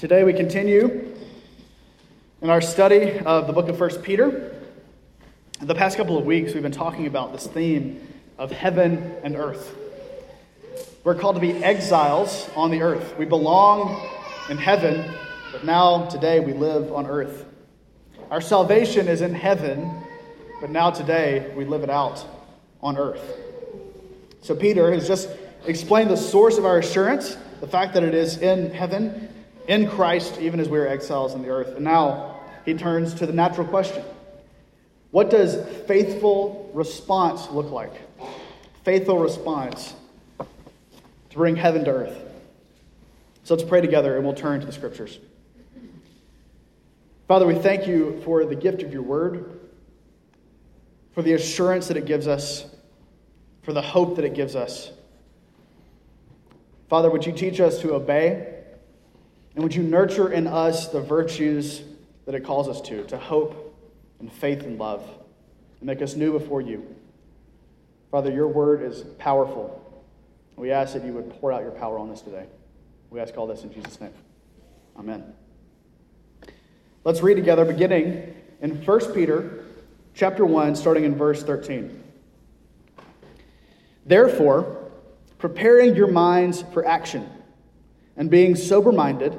Today we continue in our study of the book of 1 Peter. The past couple of weeks we've been talking about this theme of heaven and earth. We're called to be exiles on the earth. We belong in heaven, but now today we live on earth. Our salvation is in heaven, but now today we live it out on earth. So Peter has just explained the source of our assurance, the fact that it is in heaven in Christ, even as we are exiles on the earth. And now he turns to the natural question What does faithful response look like? Faithful response to bring heaven to earth. So let's pray together and we'll turn to the scriptures. Father, we thank you for the gift of your word, for the assurance that it gives us, for the hope that it gives us. Father, would you teach us to obey? And would you nurture in us the virtues that it calls us to, to hope and faith and love, and make us new before you? Father, your word is powerful. We ask that you would pour out your power on us today. We ask all this in Jesus' name. Amen. Let's read together, beginning in 1 Peter chapter 1, starting in verse 13. Therefore, preparing your minds for action and being sober minded,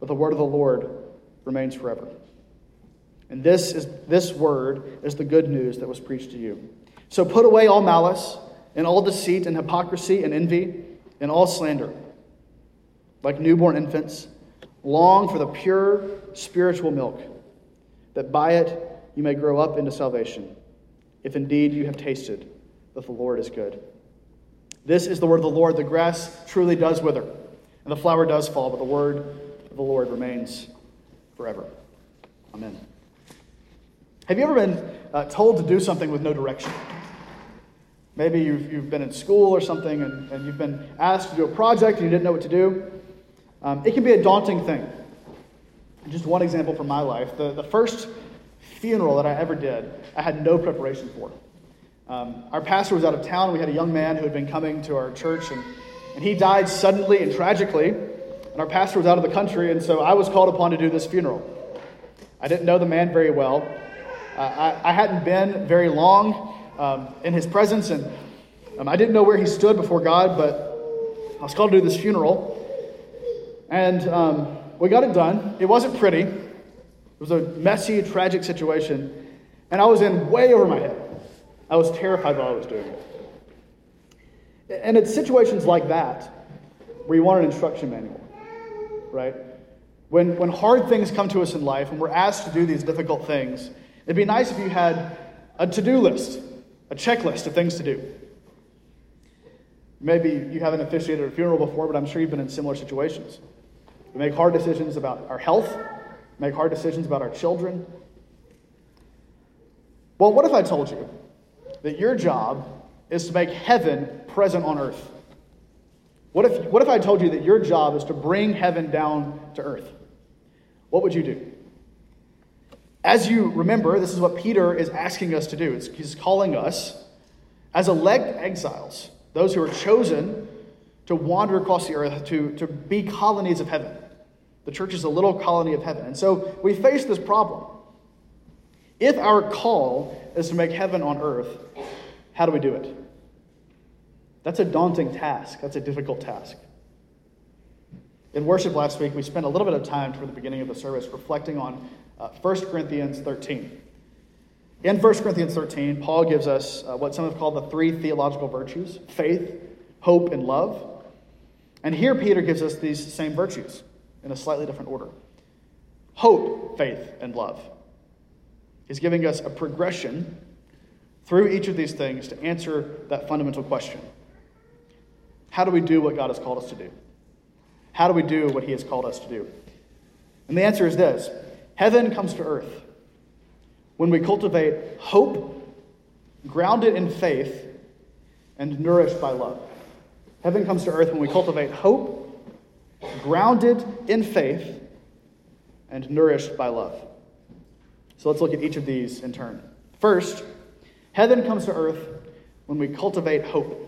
but the word of the Lord remains forever. And this is this word is the good news that was preached to you. So put away all malice and all deceit and hypocrisy and envy and all slander. Like newborn infants, long for the pure spiritual milk, that by it you may grow up into salvation, if indeed you have tasted that the Lord is good. This is the word of the Lord. The grass truly does wither and the flower does fall, but the word the Lord remains forever. Amen. Have you ever been uh, told to do something with no direction? Maybe you've, you've been in school or something and, and you've been asked to do a project and you didn't know what to do. Um, it can be a daunting thing. Just one example from my life the, the first funeral that I ever did, I had no preparation for. Um, our pastor was out of town. We had a young man who had been coming to our church, and and he died suddenly and tragically, and our pastor was out of the country, and so I was called upon to do this funeral. I didn't know the man very well. Uh, I, I, hadn't been very long um, in his presence, and um, I didn't know where he stood before God, but I was called to do this funeral. And um, we got it done. It wasn't pretty, it was a messy, tragic situation, and I was in way over my head. I was terrified while I was doing it. And it's situations like that where you want an instruction manual, right? When, when hard things come to us in life and we're asked to do these difficult things, it'd be nice if you had a to do list, a checklist of things to do. Maybe you haven't officiated a funeral before, but I'm sure you've been in similar situations. We make hard decisions about our health, make hard decisions about our children. Well, what if I told you that your job is to make heaven present on earth. What if, what if I told you that your job is to bring heaven down to earth? what would you do? As you remember, this is what Peter is asking us to do. It's, he's calling us as elect exiles, those who are chosen to wander across the earth, to, to be colonies of heaven. The church is a little colony of heaven. And so we face this problem. If our call is to make heaven on earth, how do we do it? That's a daunting task. That's a difficult task. In worship last week, we spent a little bit of time toward the beginning of the service reflecting on uh, 1 Corinthians 13. In 1 Corinthians 13, Paul gives us uh, what some have called the three theological virtues faith, hope, and love. And here Peter gives us these same virtues in a slightly different order hope, faith, and love. He's giving us a progression through each of these things to answer that fundamental question How do we do what God has called us to do? How do we do what He has called us to do? And the answer is this Heaven comes to earth when we cultivate hope, grounded in faith, and nourished by love. Heaven comes to earth when we cultivate hope, grounded in faith, and nourished by love. So let's look at each of these in turn. First, heaven comes to earth when we cultivate hope.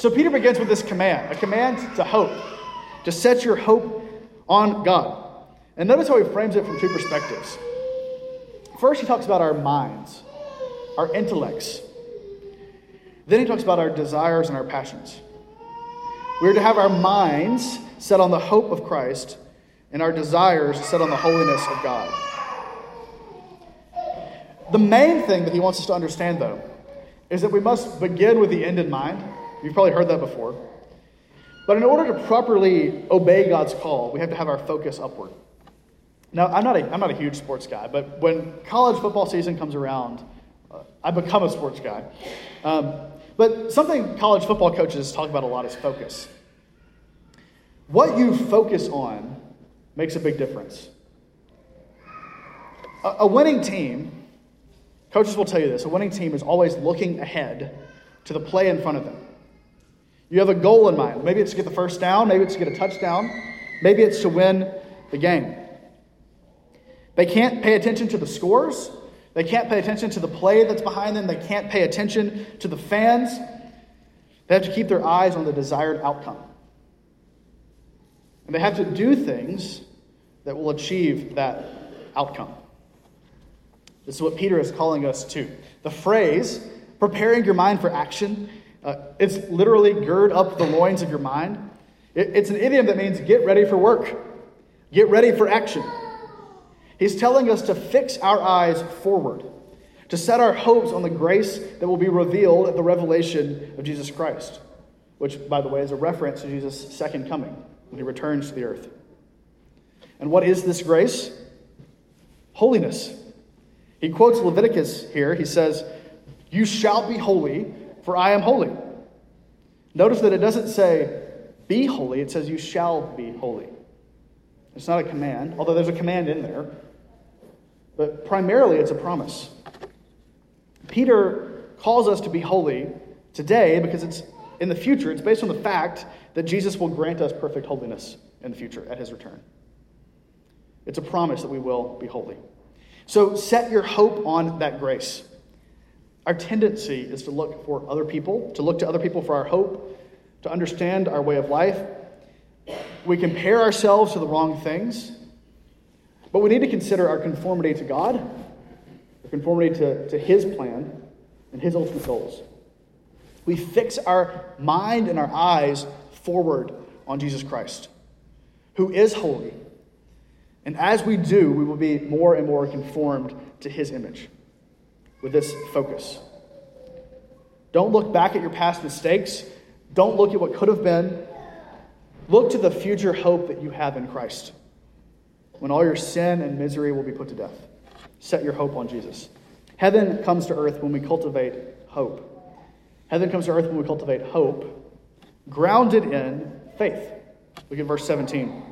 So Peter begins with this command a command to hope, to set your hope on God. And notice how he frames it from two perspectives. First, he talks about our minds, our intellects. Then he talks about our desires and our passions. We're to have our minds set on the hope of Christ and our desires set on the holiness of God. The main thing that he wants us to understand, though, is that we must begin with the end in mind. You've probably heard that before. But in order to properly obey God's call, we have to have our focus upward. Now, I'm not a, I'm not a huge sports guy, but when college football season comes around, uh, I become a sports guy. Um, but something college football coaches talk about a lot is focus. What you focus on makes a big difference. A, a winning team, coaches will tell you this, a winning team is always looking ahead to the play in front of them. You have a goal in mind. Maybe it's to get the first down, maybe it's to get a touchdown, maybe it's to win the game. They can't pay attention to the scores. They can't pay attention to the play that's behind them. They can't pay attention to the fans. They have to keep their eyes on the desired outcome. And they have to do things that will achieve that outcome. This is what Peter is calling us to. The phrase, preparing your mind for action, uh, it's literally gird up the loins of your mind. It, it's an idiom that means get ready for work, get ready for action. He's telling us to fix our eyes forward, to set our hopes on the grace that will be revealed at the revelation of Jesus Christ, which, by the way, is a reference to Jesus' second coming when he returns to the earth. And what is this grace? Holiness. He quotes Leviticus here. He says, You shall be holy, for I am holy. Notice that it doesn't say, Be holy, it says, You shall be holy. It's not a command, although there's a command in there. But primarily, it's a promise. Peter calls us to be holy today because it's in the future. It's based on the fact that Jesus will grant us perfect holiness in the future at his return. It's a promise that we will be holy. So set your hope on that grace. Our tendency is to look for other people, to look to other people for our hope, to understand our way of life. We compare ourselves to the wrong things. But we need to consider our conformity to God, our conformity to, to His plan and His ultimate goals. We fix our mind and our eyes forward on Jesus Christ, who is holy. And as we do, we will be more and more conformed to His image with this focus. Don't look back at your past mistakes. Don't look at what could have been. Look to the future hope that you have in Christ. when all your sin and misery will be put to death. Set your hope on Jesus. Heaven comes to earth when we cultivate hope. Heaven comes to earth when we cultivate hope, grounded in faith. Look at verse 17.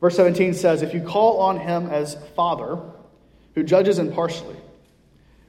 Verse 17 says, If you call on him as Father, who judges impartially,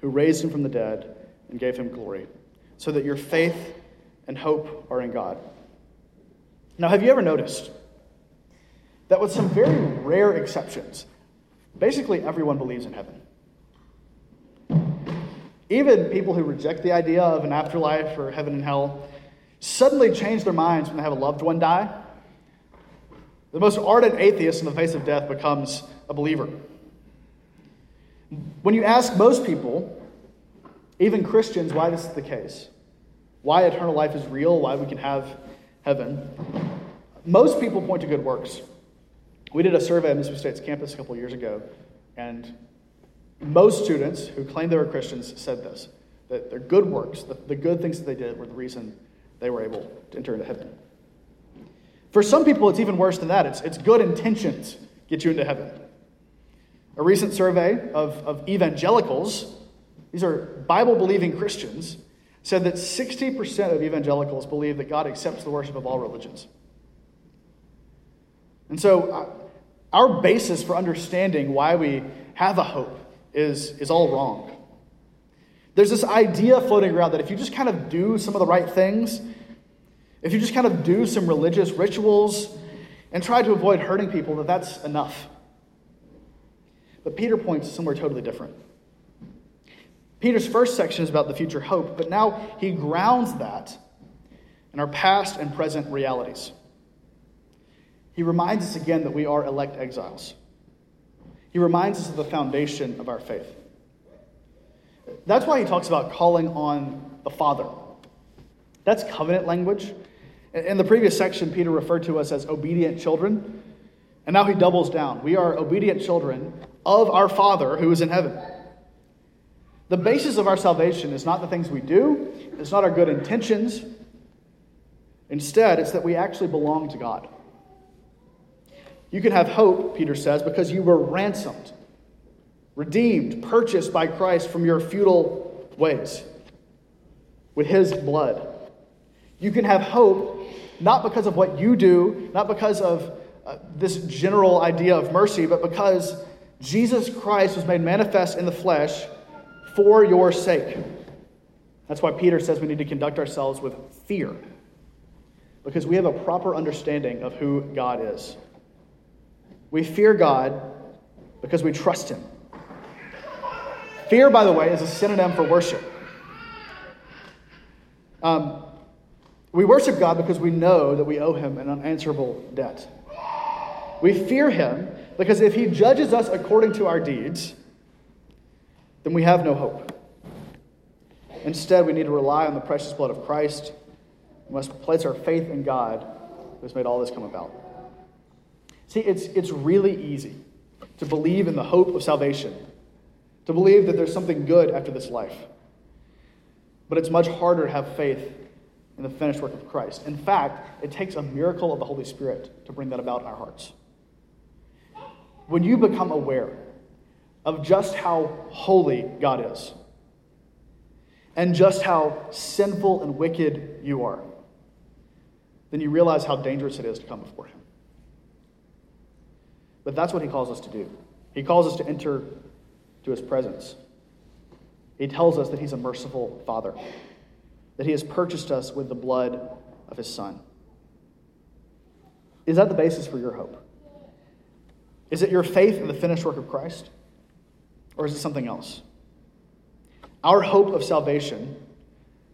who raised him from the dead and gave him glory, so that your faith and hope are in God. Now, have you ever noticed that with some very rare exceptions, basically everyone believes in heaven? Even people who reject the idea of an afterlife or heaven and hell suddenly change their minds when they have a loved one die the most ardent atheist in the face of death becomes a believer. When you ask most people, even Christians, why this is the case, why eternal life is real, why we can have heaven, most people point to good works. We did a survey at Mississippi State's campus a couple years ago, and most students who claimed they were Christians said this that their good works, the, the good things that they did, were the reason they were able to enter into heaven. For some people, it's even worse than that. It's, it's good intentions get you into heaven. A recent survey of, of evangelicals, these are Bible believing Christians, said that 60% of evangelicals believe that God accepts the worship of all religions. And so, uh, our basis for understanding why we have a hope is, is all wrong. There's this idea floating around that if you just kind of do some of the right things, if you just kind of do some religious rituals and try to avoid hurting people, that that's enough. But Peter points somewhere totally different. Peter's first section is about the future hope, but now he grounds that in our past and present realities. He reminds us again that we are elect exiles. He reminds us of the foundation of our faith. That's why he talks about calling on the Father. That's covenant language. In the previous section, Peter referred to us as obedient children, and now he doubles down. We are obedient children of our Father who is in heaven. The basis of our salvation is not the things we do, it's not our good intentions. Instead, it's that we actually belong to God. You can have hope, Peter says, because you were ransomed, redeemed, purchased by Christ from your futile ways with his blood. You can have hope not because of what you do, not because of uh, this general idea of mercy, but because Jesus Christ was made manifest in the flesh for your sake. That's why Peter says we need to conduct ourselves with fear, because we have a proper understanding of who God is. We fear God because we trust Him. Fear, by the way, is a synonym for worship. Um, we worship God because we know that we owe him an unanswerable debt. We fear him because if he judges us according to our deeds, then we have no hope. Instead, we need to rely on the precious blood of Christ. We must place our faith in God who has made all this come about. See, it's, it's really easy to believe in the hope of salvation, to believe that there's something good after this life. But it's much harder to have faith in the finished work of Christ. In fact, it takes a miracle of the Holy Spirit to bring that about in our hearts. When you become aware of just how holy God is, and just how sinful and wicked you are, then you realize how dangerous it is to come before Him. But that's what He calls us to do. He calls us to enter to His presence. He tells us that He's a merciful Father that he has purchased us with the blood of his Son. Is that the basis for your hope? Is it your faith in the finished work of Christ? Or is it something else? Our hope of salvation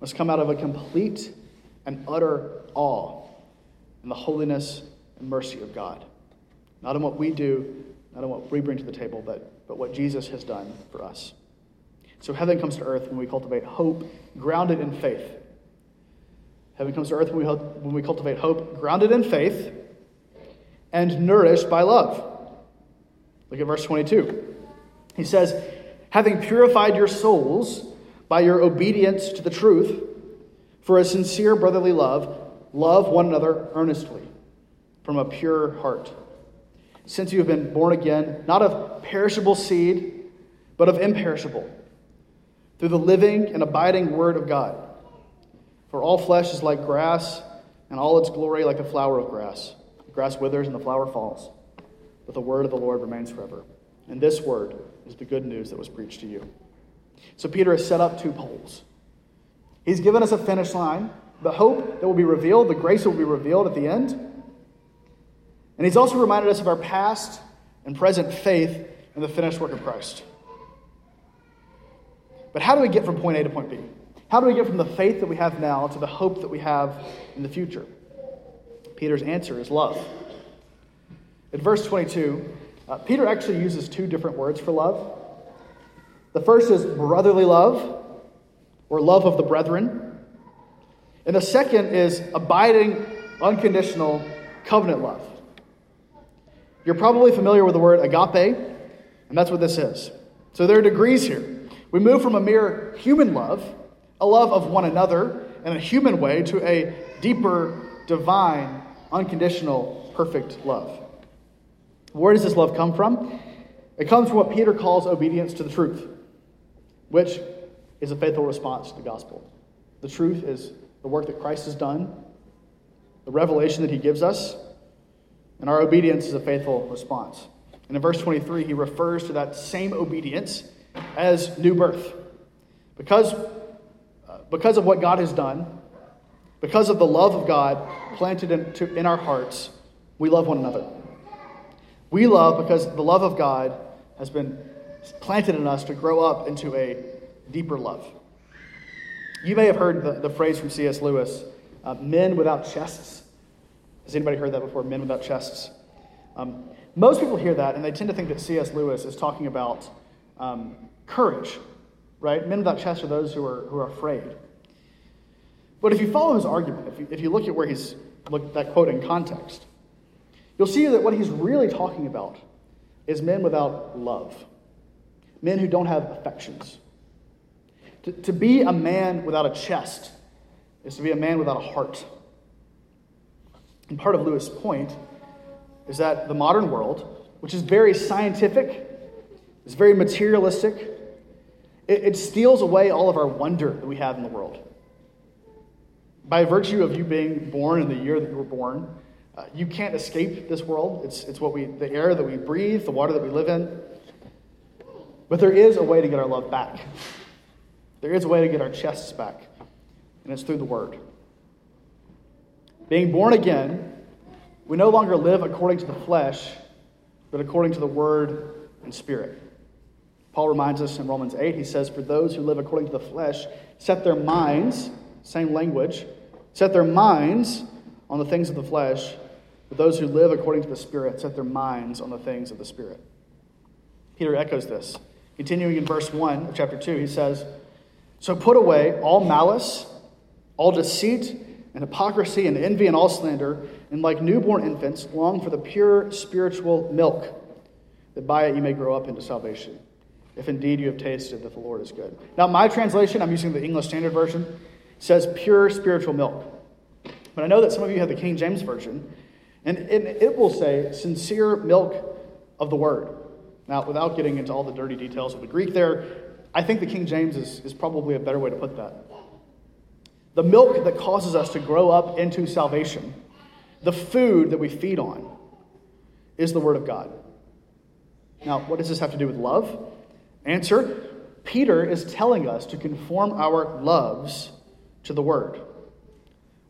must come out of a complete and utter awe in the holiness and mercy of God. Not in what we do, not in what we bring to the table, but, but what Jesus has done for us. So heaven comes to earth when we cultivate hope grounded in faith. Heaven comes to earth when we, when we cultivate hope grounded in faith and nourished by love. Look at verse 22. He says, Having purified your souls by your obedience to the truth, for a sincere brotherly love, love one another earnestly from a pure heart. Since you have been born again, not of perishable seed, but of imperishable, through the living and abiding Word of God. For all flesh is like grass, and all its glory like a flower of grass. The grass withers and the flower falls, but the word of the Lord remains forever. And this word is the good news that was preached to you. So Peter has set up two poles. He's given us a finish line, the hope that will be revealed, the grace that will be revealed at the end. And he's also reminded us of our past and present faith in the finished work of Christ. But how do we get from point A to point B? How do we get from the faith that we have now to the hope that we have in the future? Peter's answer is love. In verse 22, uh, Peter actually uses two different words for love. The first is brotherly love, or love of the brethren. And the second is abiding, unconditional covenant love. You're probably familiar with the word agape, and that's what this is. So there are degrees here. We move from a mere human love, a love of one another in a human way, to a deeper, divine, unconditional, perfect love. Where does this love come from? It comes from what Peter calls obedience to the truth, which is a faithful response to the gospel. The truth is the work that Christ has done, the revelation that he gives us, and our obedience is a faithful response. And in verse 23, he refers to that same obedience as new birth. Because, uh, because of what God has done, because of the love of God planted in, in our hearts, we love one another. We love because the love of God has been planted in us to grow up into a deeper love. You may have heard the, the phrase from C.S. Lewis uh, men without chests. Has anybody heard that before? Men without chests. Um, most people hear that and they tend to think that C.S. Lewis is talking about um, courage, right? Men without chests are those who are, who are afraid. But if you follow his argument, if you, if you look at where he's looked that quote in context, you'll see that what he's really talking about is men without love, men who don't have affections. To, to be a man without a chest is to be a man without a heart. And part of Lewis' point is that the modern world, which is very scientific, is very materialistic, it, it steals away all of our wonder that we have in the world. By virtue of you being born in the year that you were born, uh, you can't escape this world. It's, it's what we, the air that we breathe, the water that we live in. But there is a way to get our love back. There is a way to get our chests back, and it's through the Word. Being born again, we no longer live according to the flesh, but according to the Word and Spirit. Paul reminds us in Romans 8, he says, For those who live according to the flesh set their minds, same language, set their minds on the things of the flesh, but those who live according to the Spirit set their minds on the things of the Spirit. Peter echoes this. Continuing in verse 1 of chapter 2, he says, so put away all malice, all deceit, and hypocrisy, and envy, and all slander, and like newborn infants, long for the pure spiritual milk, that by it you may grow up into salvation, if indeed you have tasted that the Lord is good. Now, my translation, I'm using the English Standard Version, says pure spiritual milk. But I know that some of you have the King James Version, and it will say sincere milk of the word. Now, without getting into all the dirty details of the Greek there, I think the King James is, is probably a better way to put that. The milk that causes us to grow up into salvation, the food that we feed on, is the Word of God. Now, what does this have to do with love? Answer Peter is telling us to conform our loves to the Word.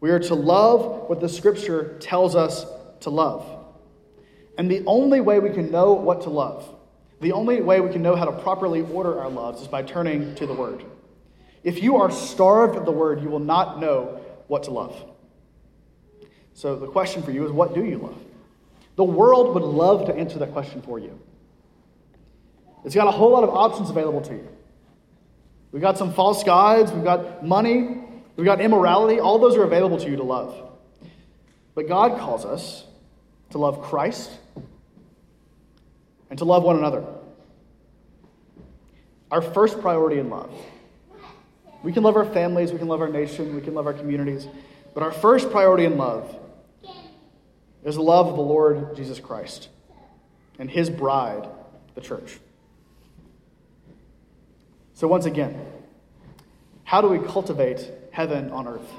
We are to love what the Scripture tells us to love. And the only way we can know what to love the only way we can know how to properly order our loves is by turning to the Word. If you are starved of the Word, you will not know what to love. So the question for you is what do you love? The world would love to answer that question for you. It's got a whole lot of options available to you. We've got some false gods, we've got money, we've got immorality. All those are available to you to love. But God calls us to love Christ and to love one another. Our first priority in love. We can love our families, we can love our nation, we can love our communities, but our first priority in love is the love of the Lord Jesus Christ and his bride, the church. So, once again, how do we cultivate heaven on earth?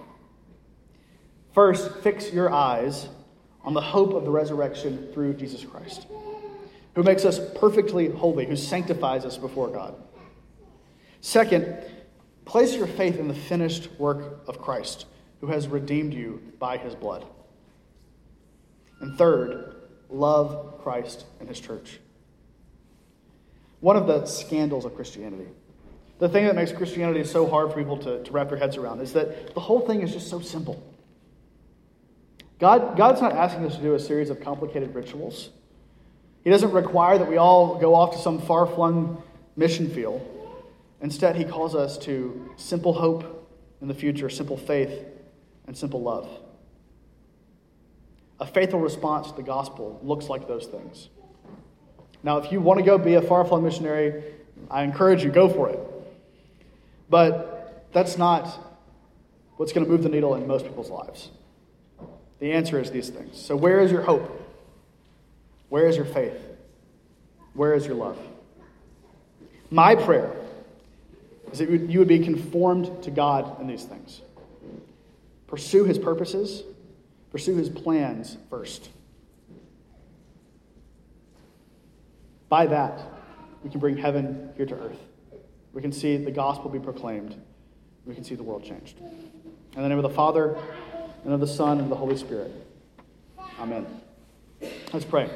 First, fix your eyes on the hope of the resurrection through Jesus Christ, who makes us perfectly holy, who sanctifies us before God. Second, place your faith in the finished work of Christ, who has redeemed you by his blood. And third, love Christ and his church. One of the scandals of Christianity, the thing that makes Christianity so hard for people to, to wrap their heads around, is that the whole thing is just so simple. God, God's not asking us to do a series of complicated rituals. He doesn't require that we all go off to some far flung mission field. Instead, He calls us to simple hope in the future, simple faith, and simple love. A faithful response to the gospel looks like those things. Now, if you want to go be a far flung missionary, I encourage you, go for it. But that's not what's going to move the needle in most people's lives. The answer is these things. So, where is your hope? Where is your faith? Where is your love? My prayer is that you would be conformed to God in these things. Pursue his purposes, pursue his plans first. By that, we can bring heaven here to earth. We can see the gospel be proclaimed. We can see the world changed. In the name of the Father, and of the Son, and of the Holy Spirit. Amen. Let's pray.